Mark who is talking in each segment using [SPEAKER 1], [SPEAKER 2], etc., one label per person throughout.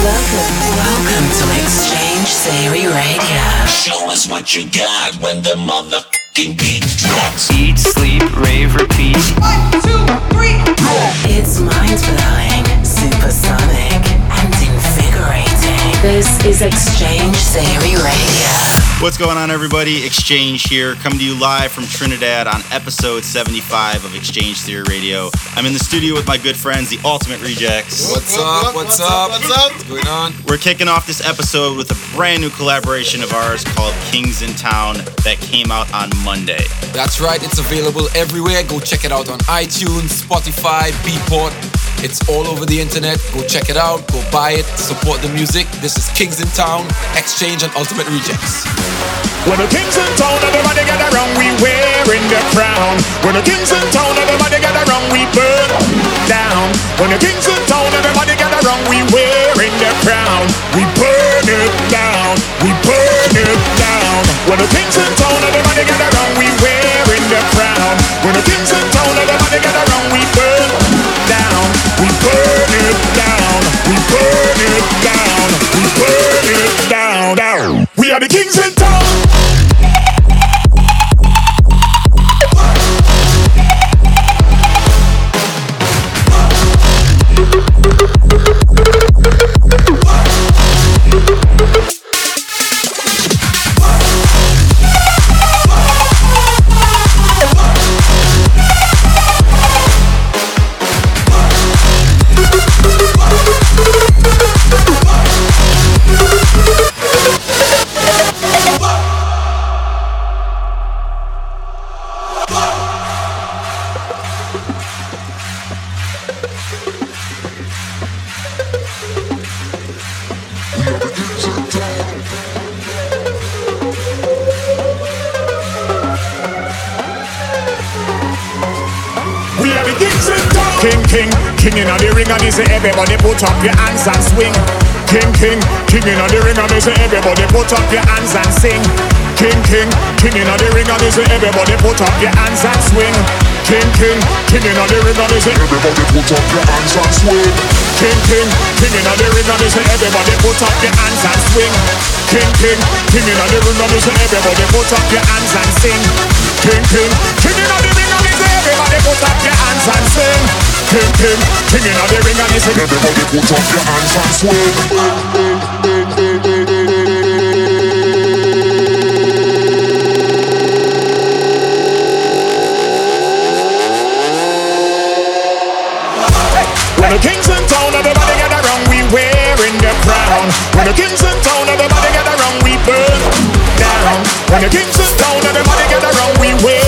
[SPEAKER 1] Welcome to X-Change Theory Radio.
[SPEAKER 2] Show us what you got when the motherfucking beat drops.
[SPEAKER 3] Eat, sleep, rave, repeat.
[SPEAKER 4] One, two, three, four.
[SPEAKER 1] It's mind-blowing, supersonic, and invigorating. This is X-Change Theory Radio.
[SPEAKER 5] What's going on, everybody? X-Change here, coming to you live from Trinidad on episode 75 of X-Change Theory Radio. I'm in the studio with my good friends, the Ultimate Rejects.
[SPEAKER 6] What's up? What's up?
[SPEAKER 5] What's up?
[SPEAKER 6] What's going on?
[SPEAKER 5] We're kicking off this episode with a brand new collaboration of ours called Kings in Town that came out on Monday.
[SPEAKER 6] That's right. It's available everywhere. Go check it out on iTunes, Spotify, Beatport. It's all over the internet. Go check it out. Go buy it. Support the music. This is Kings in Town, X-Change and Ultimate Rejects.
[SPEAKER 7] When the king's in town, everybody get around, we wearing the crown. When the king's in town, everybody get around, we burn down. When the king's in town, everybody get around, we wearing the crown. We burn it down, we burn it down. When the king's in town, everybody get around, we wearing the crown. When the king's in town, everybody get around, we burn down, down. We are the kings in town. King, king, in the ring and he say everybody put up your hands and swing. King, king, king in the ring and he say everybody put up your hands and sing. King, king, king in the ring and he say everybody put up your hands and swing. King, king, king in the ring and he say everybody put up your hands and swing. King, king, king in the ring and he say everybody put up your hands and swing. King, king, king in the ring and say everybody put up your hands and sing. King, king, king in the ring and he say everybody put up your hands and sing. King, king, king in the ring and he say everybody put up your hands and swing. When the king's in town, everybody get around, we wearing the crown. When the king's in town, everybody get around, we burn down. When the king's in town, everybody get around, we wearing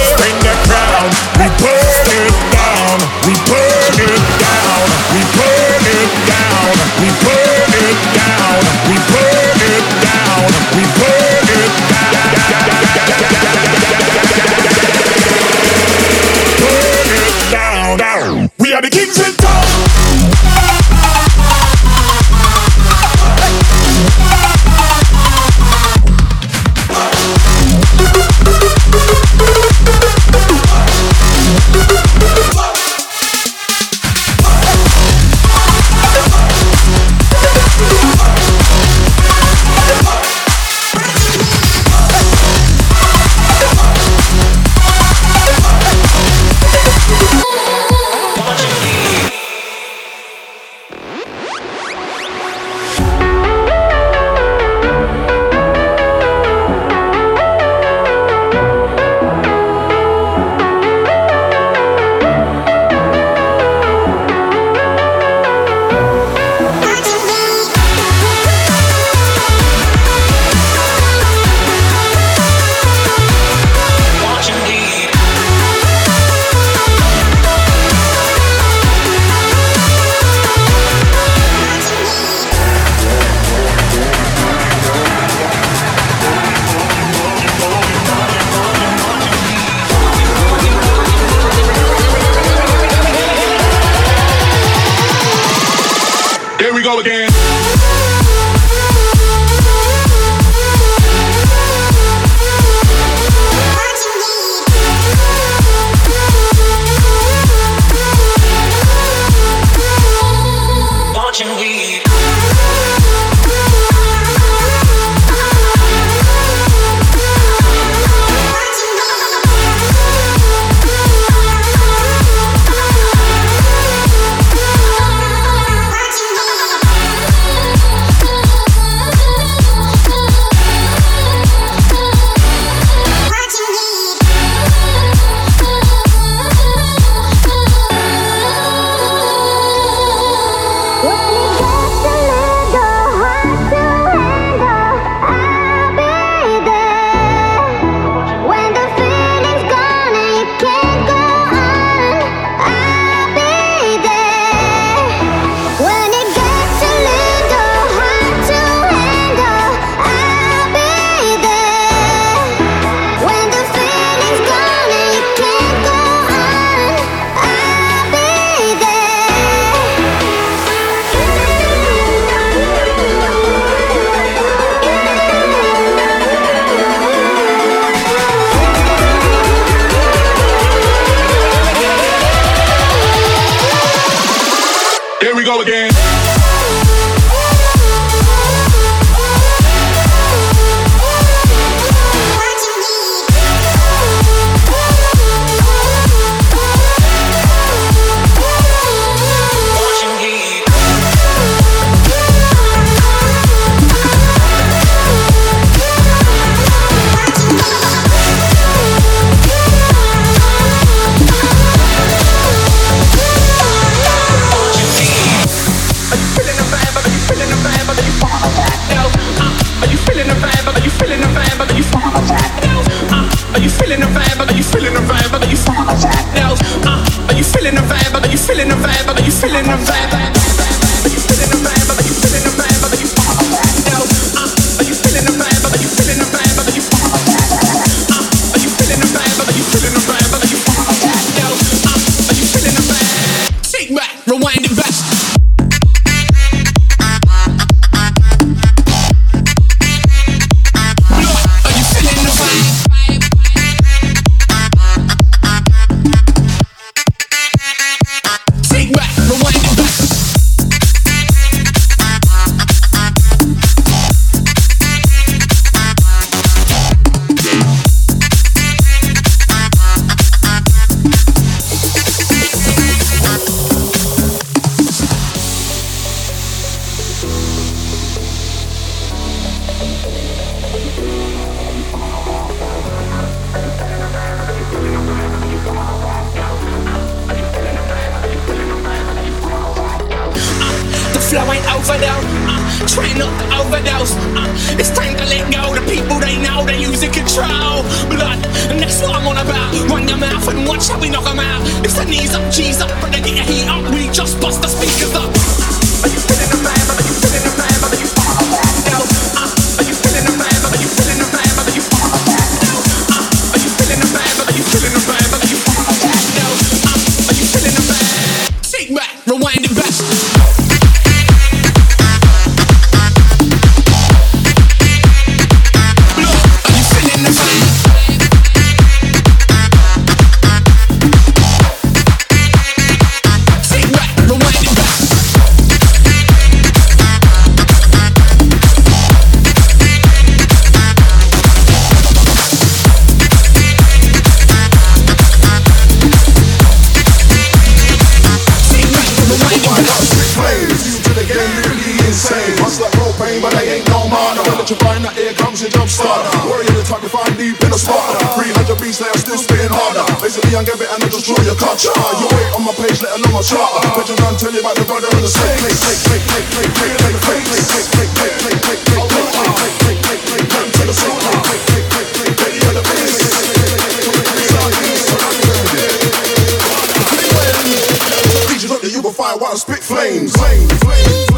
[SPEAKER 8] spit flames. Flames, flames.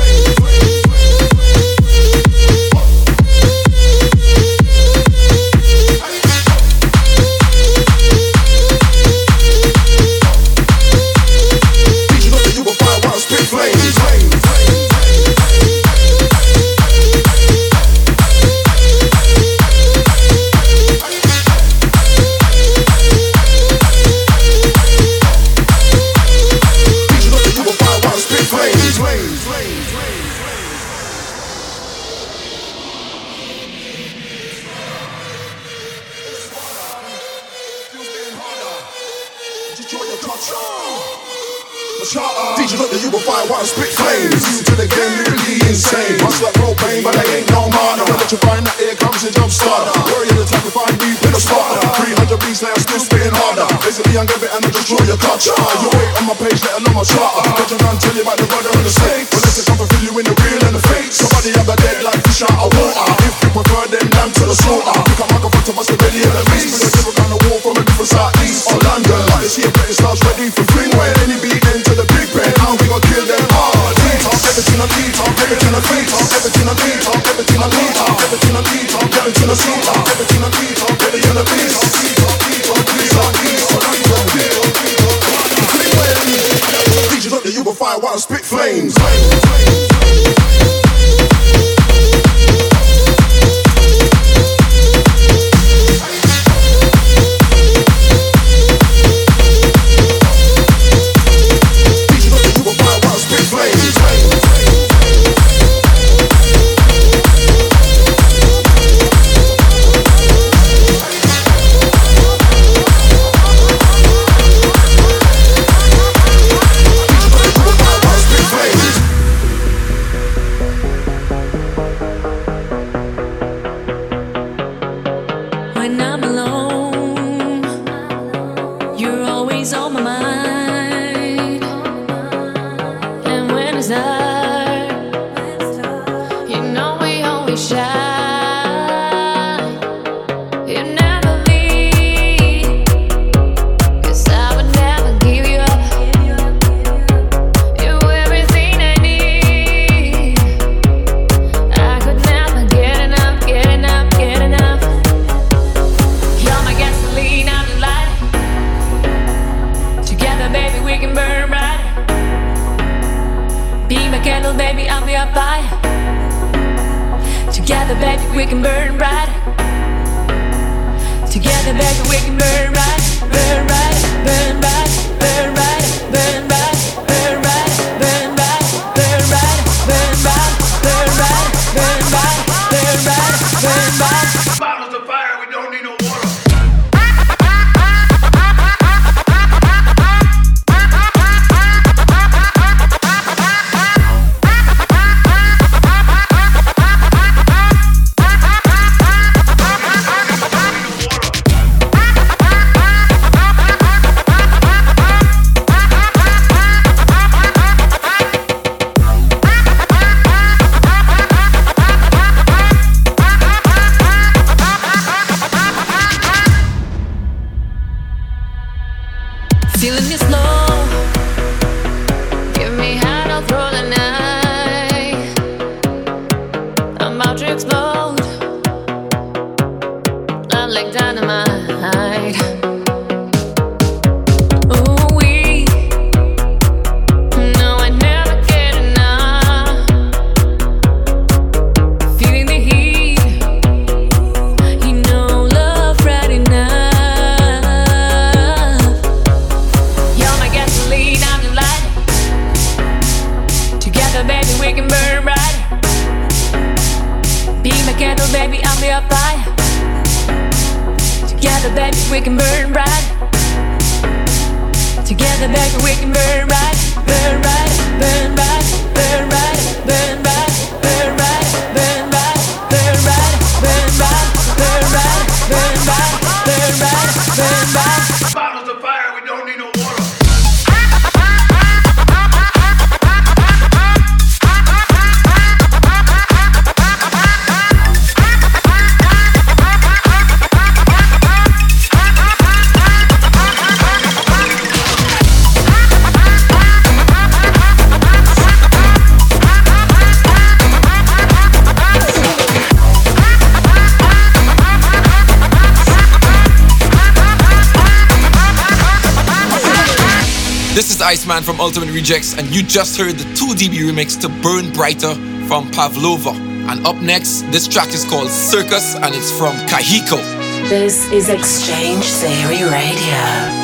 [SPEAKER 6] feeling is slow. Ultimate Rejects, and you just heard the 2DB remix to Burn Brighter from Pavlova. And up next, this track is called Circus and it's from Kahikko.
[SPEAKER 1] This is X-Change Theory Radio.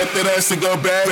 [SPEAKER 8] Let that ass go
[SPEAKER 9] back.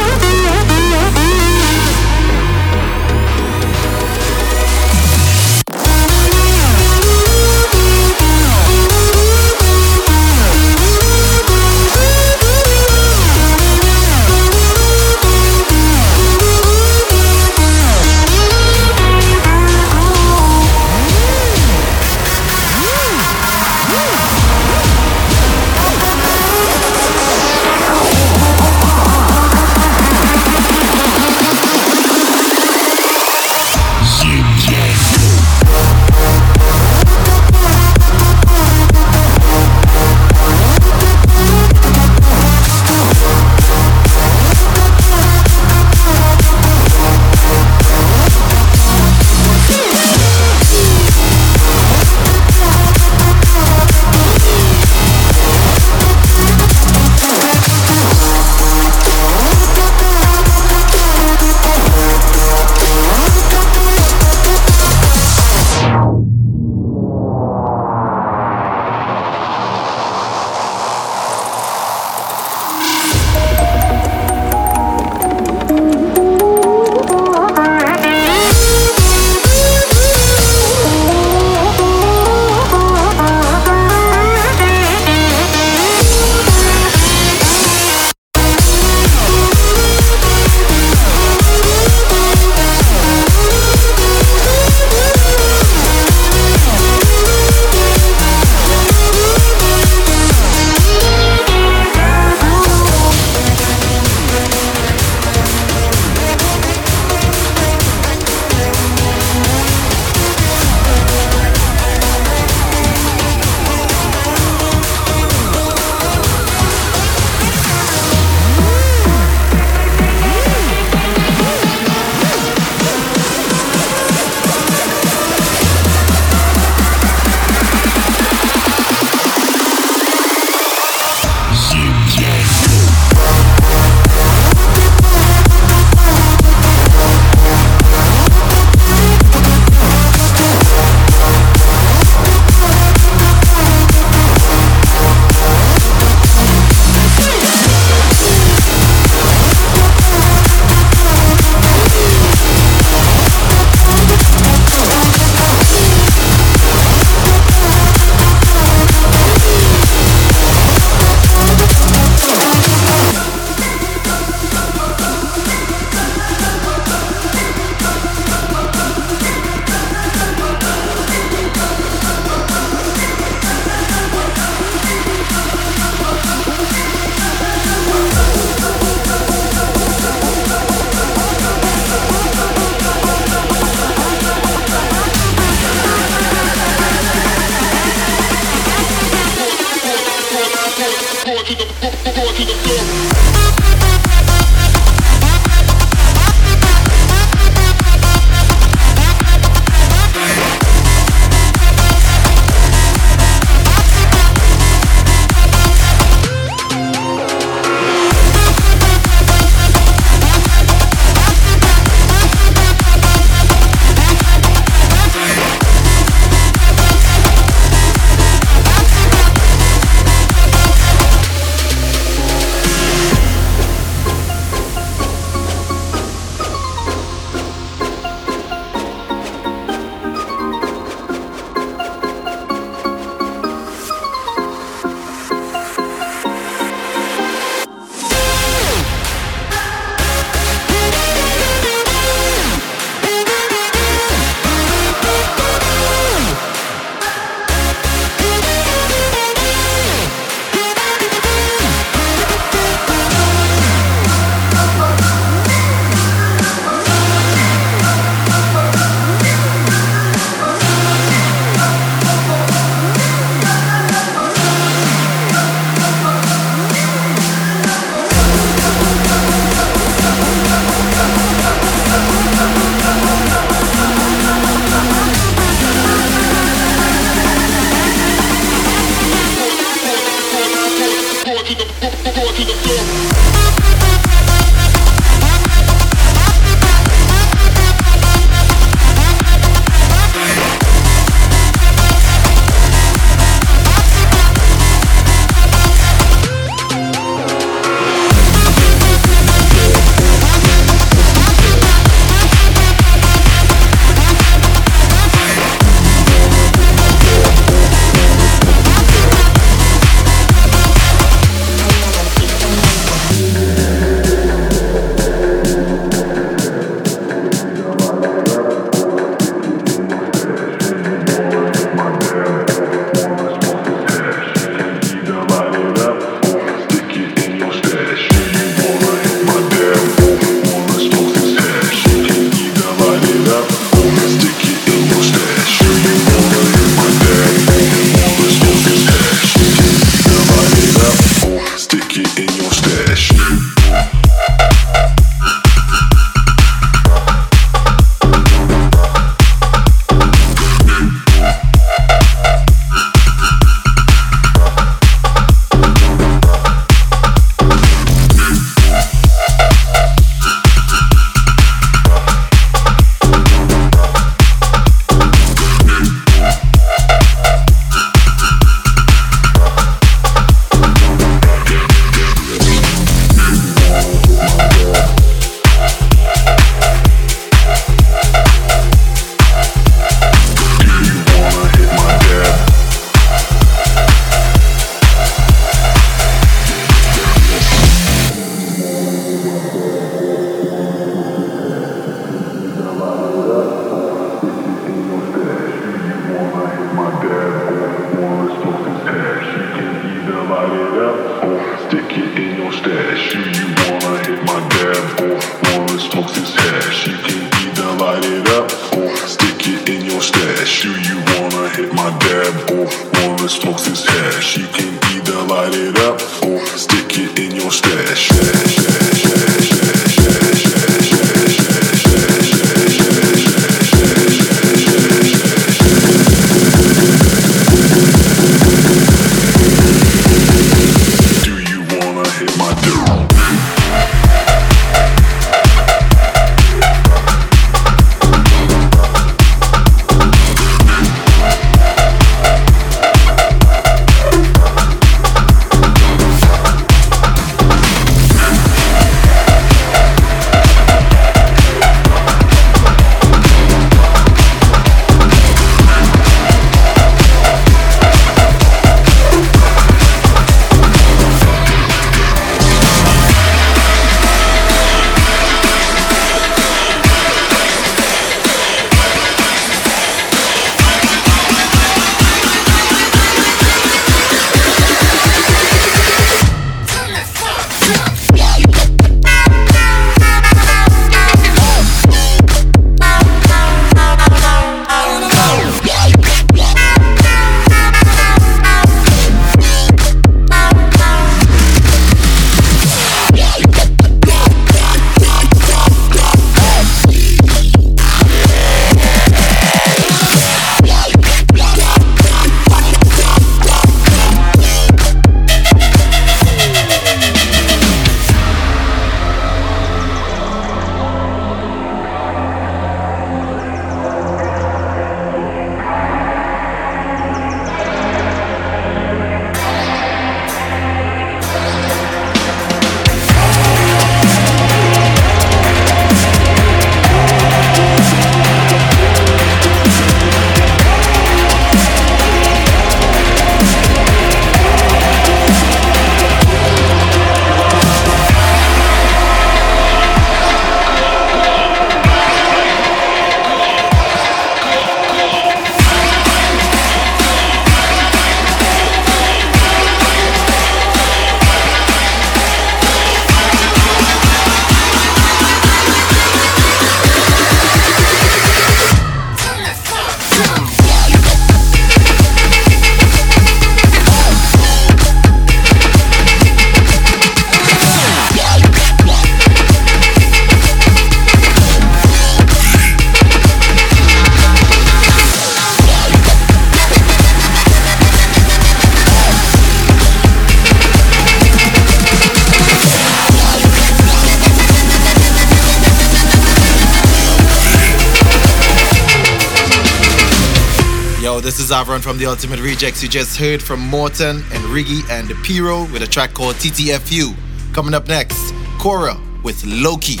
[SPEAKER 10] the Ultimate Rejects, you just heard from MORTEN and Riggi and Piros with a track called TTFU. Coming up next, KURA with Loki.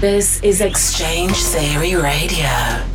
[SPEAKER 4] This is X-Change Theory Radio.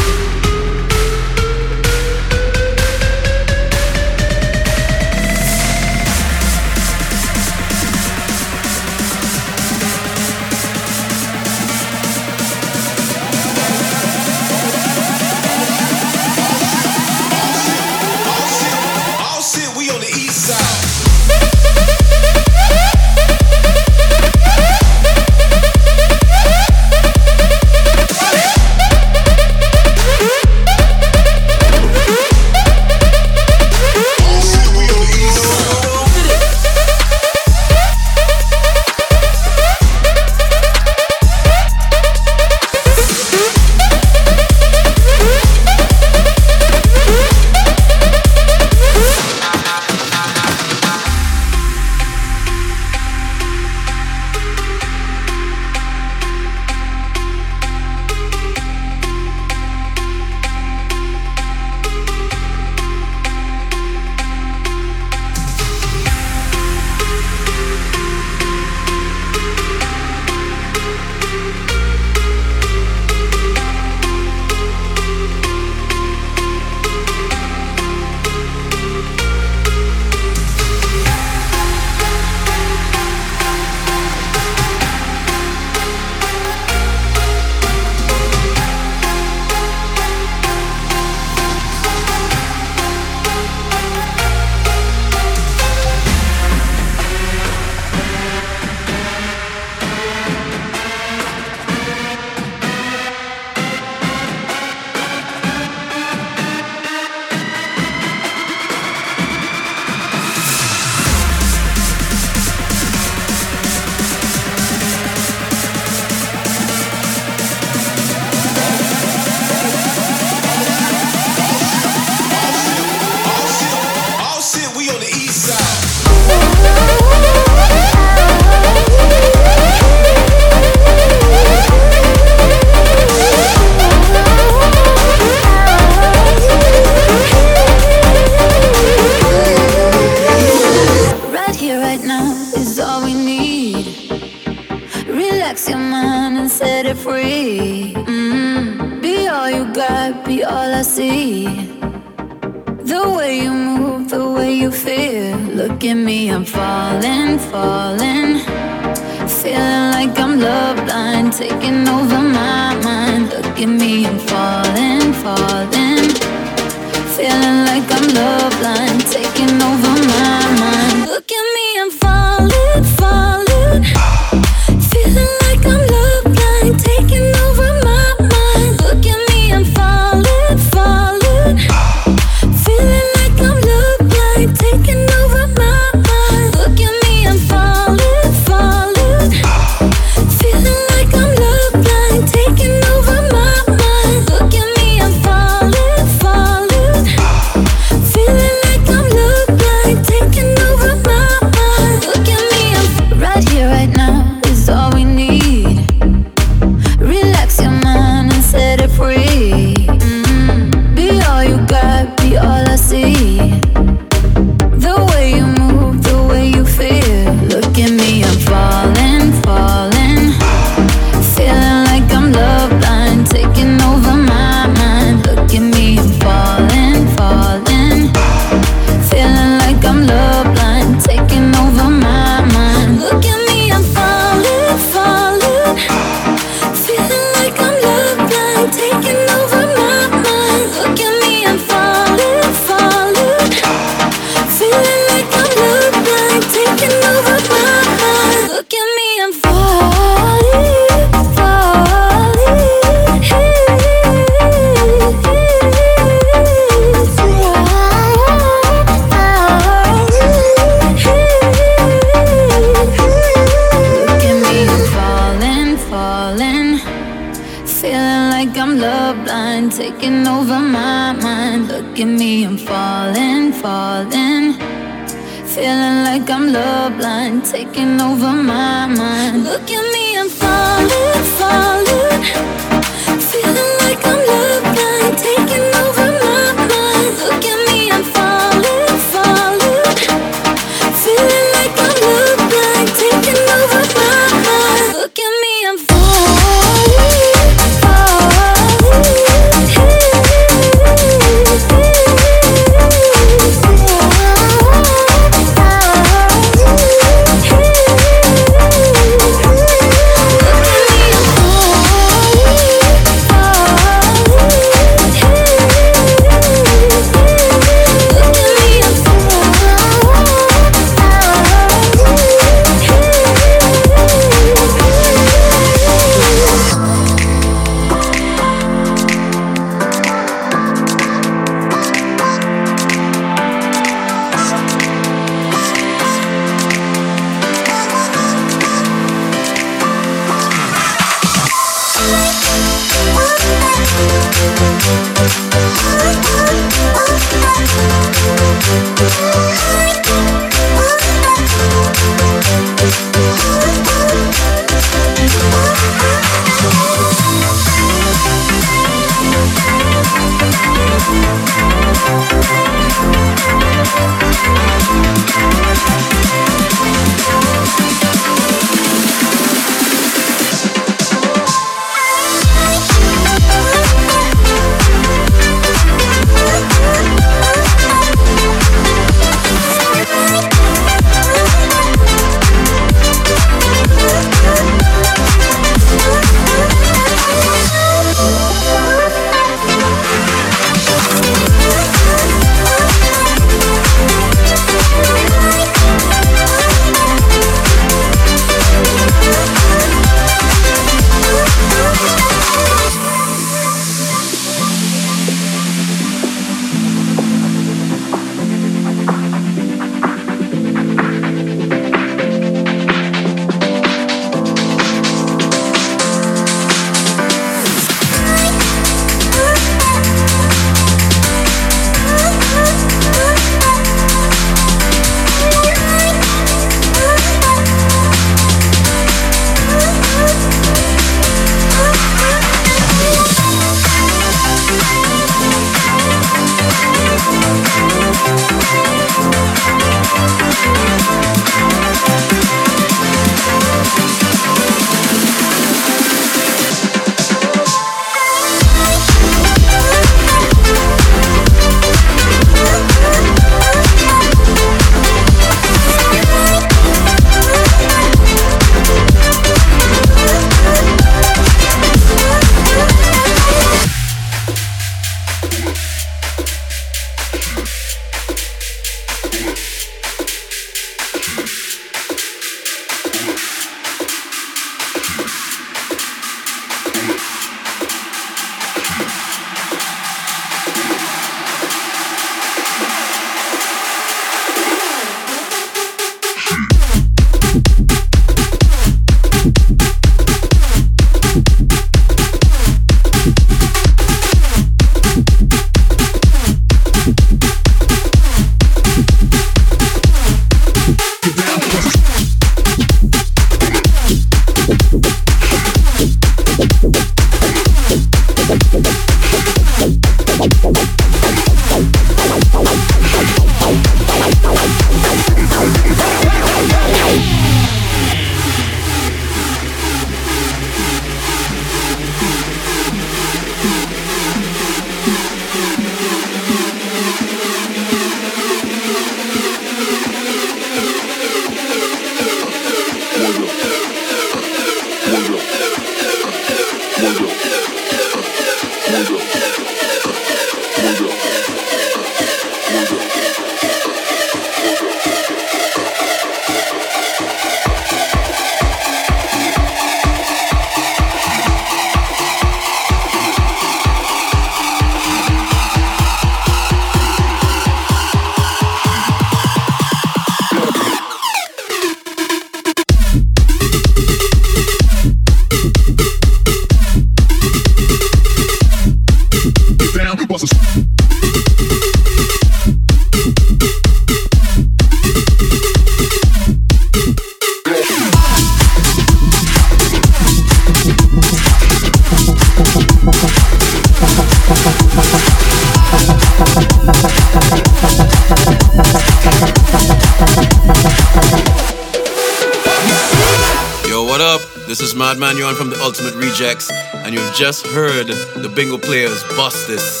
[SPEAKER 11] Mad Man Yon from the Ultimate Rejects, and you've just heard the Bingo Players bust this.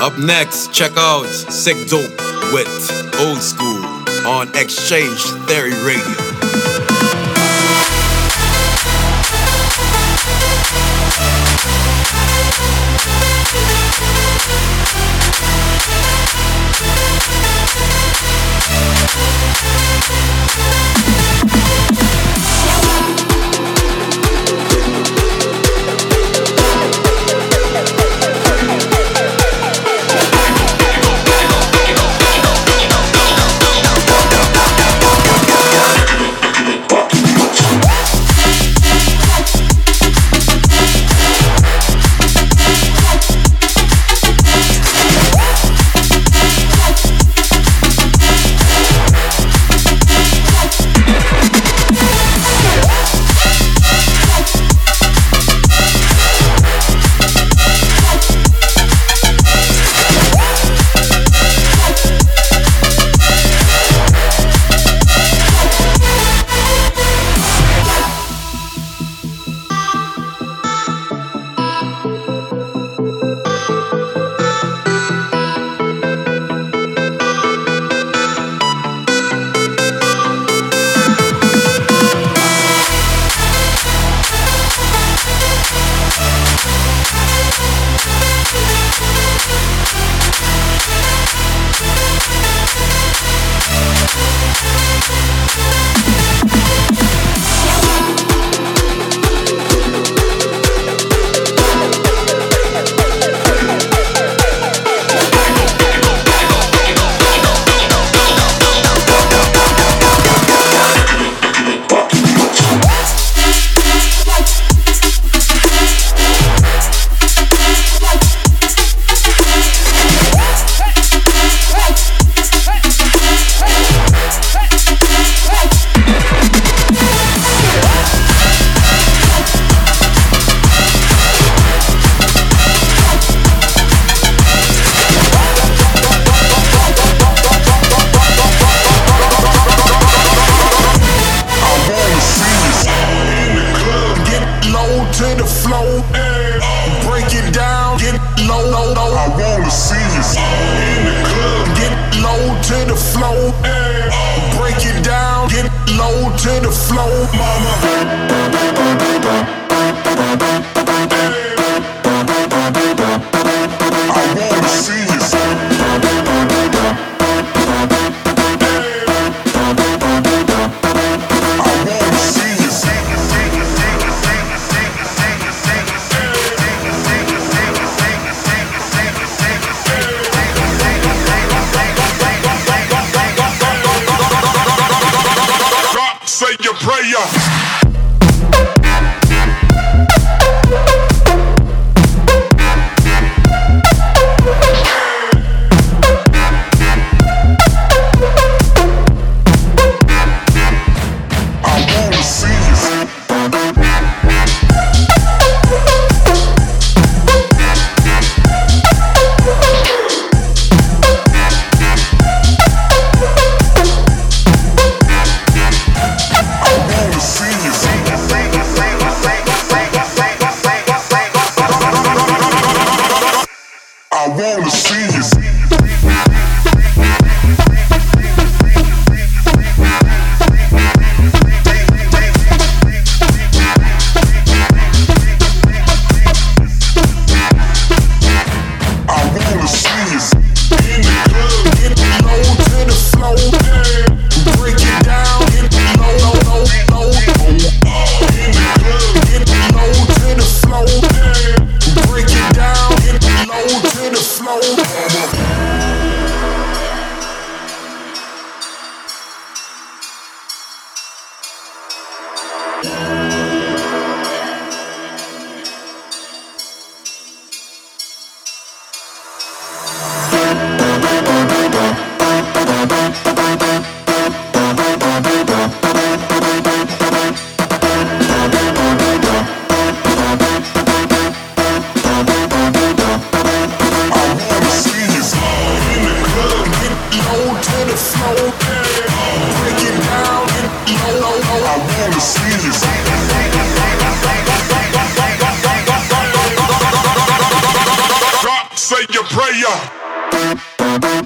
[SPEAKER 11] Up next, check out Sikdope with Old School on X-Change Theory Radio.
[SPEAKER 12] Bye.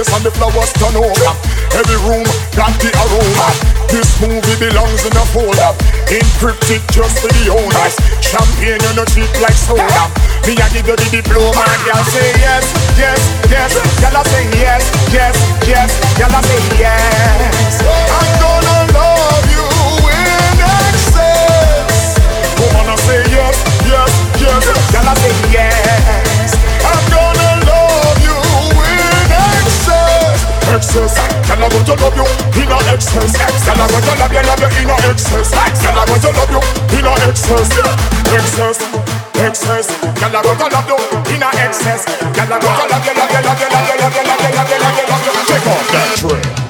[SPEAKER 7] Face and the flowers turn over. Every room got the aroma. This movie belongs in a folder. Encrypted just for the owners. Champagne on a cheap like soda. Me I give you the diploma. Y'all say yes, yes, yes. Y'all say yes, yes, yes. Y'all say yes. I'm gonna love you in excess. Woman, I say yes, yes, yes. Y'all say yes. excess. Girl, I want to love you in excess. Girl, I want to love you, love you in excess. Girl, I want to love you in excess. Excess, excess. Girl, I want to love you in excess. Girl, I want to love you, love you, love you, love you, love you, love you, love you, love you. Take off that tray.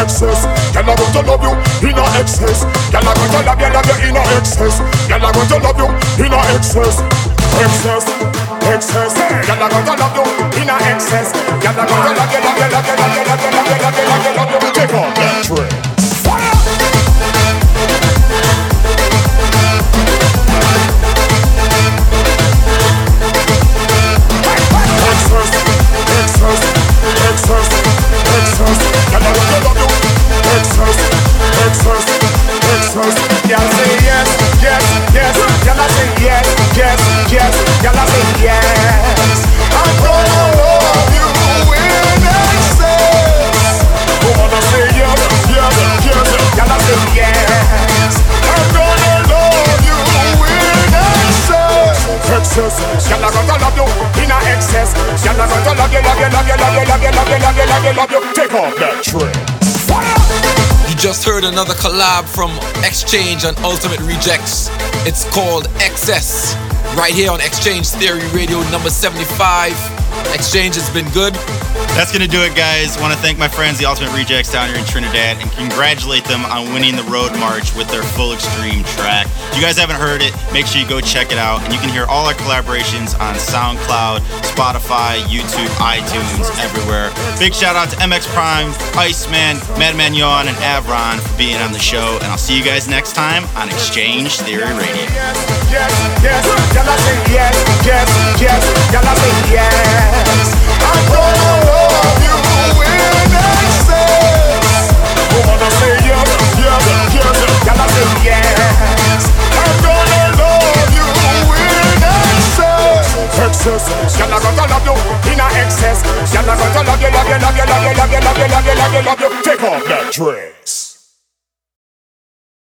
[SPEAKER 7] excess. Girl, I want to love you in a excess. Girl, I want to love you, love you in a excess. Girl, I want to love you in a excess. Excess, excess. Girl, I want to love you in a excess. Girl, I want to love you, love you, love you, love you, love you, love you, love you, love you. Take off that dress. You excess. Excess. I'm gonna love you in a excess. Gonna love you, love you, love you, love you, love you, love you, love you, love you, love you. Take off that tray.
[SPEAKER 6] You just heard another collab from X-Change and Ultimate Rejects. It's called Excess. Right here on X-Change Theory Radio number 75. X-Change has been good.
[SPEAKER 5] That's going to do it, guys. Want to thank my friends, the Ultimate Rejects down here in Trinidad, and congratulate them on winning the Road March with their Full Extreme track. If you guys haven't heard it, make sure you go check it out. And you can hear all our collaborations on SoundCloud, Spotify, YouTube, iTunes, everywhere. Big shout out to MX Prime, Iceman, Madman Yawn, and Avron for being on the show. I'll see you guys next time on X-Change Theory Radio.
[SPEAKER 7] yes. I'm gonna love you in a excess. Girl, I'm gonna love you, love you, love you, love you, love you, love you, love you, love you, love you. Take off that dress.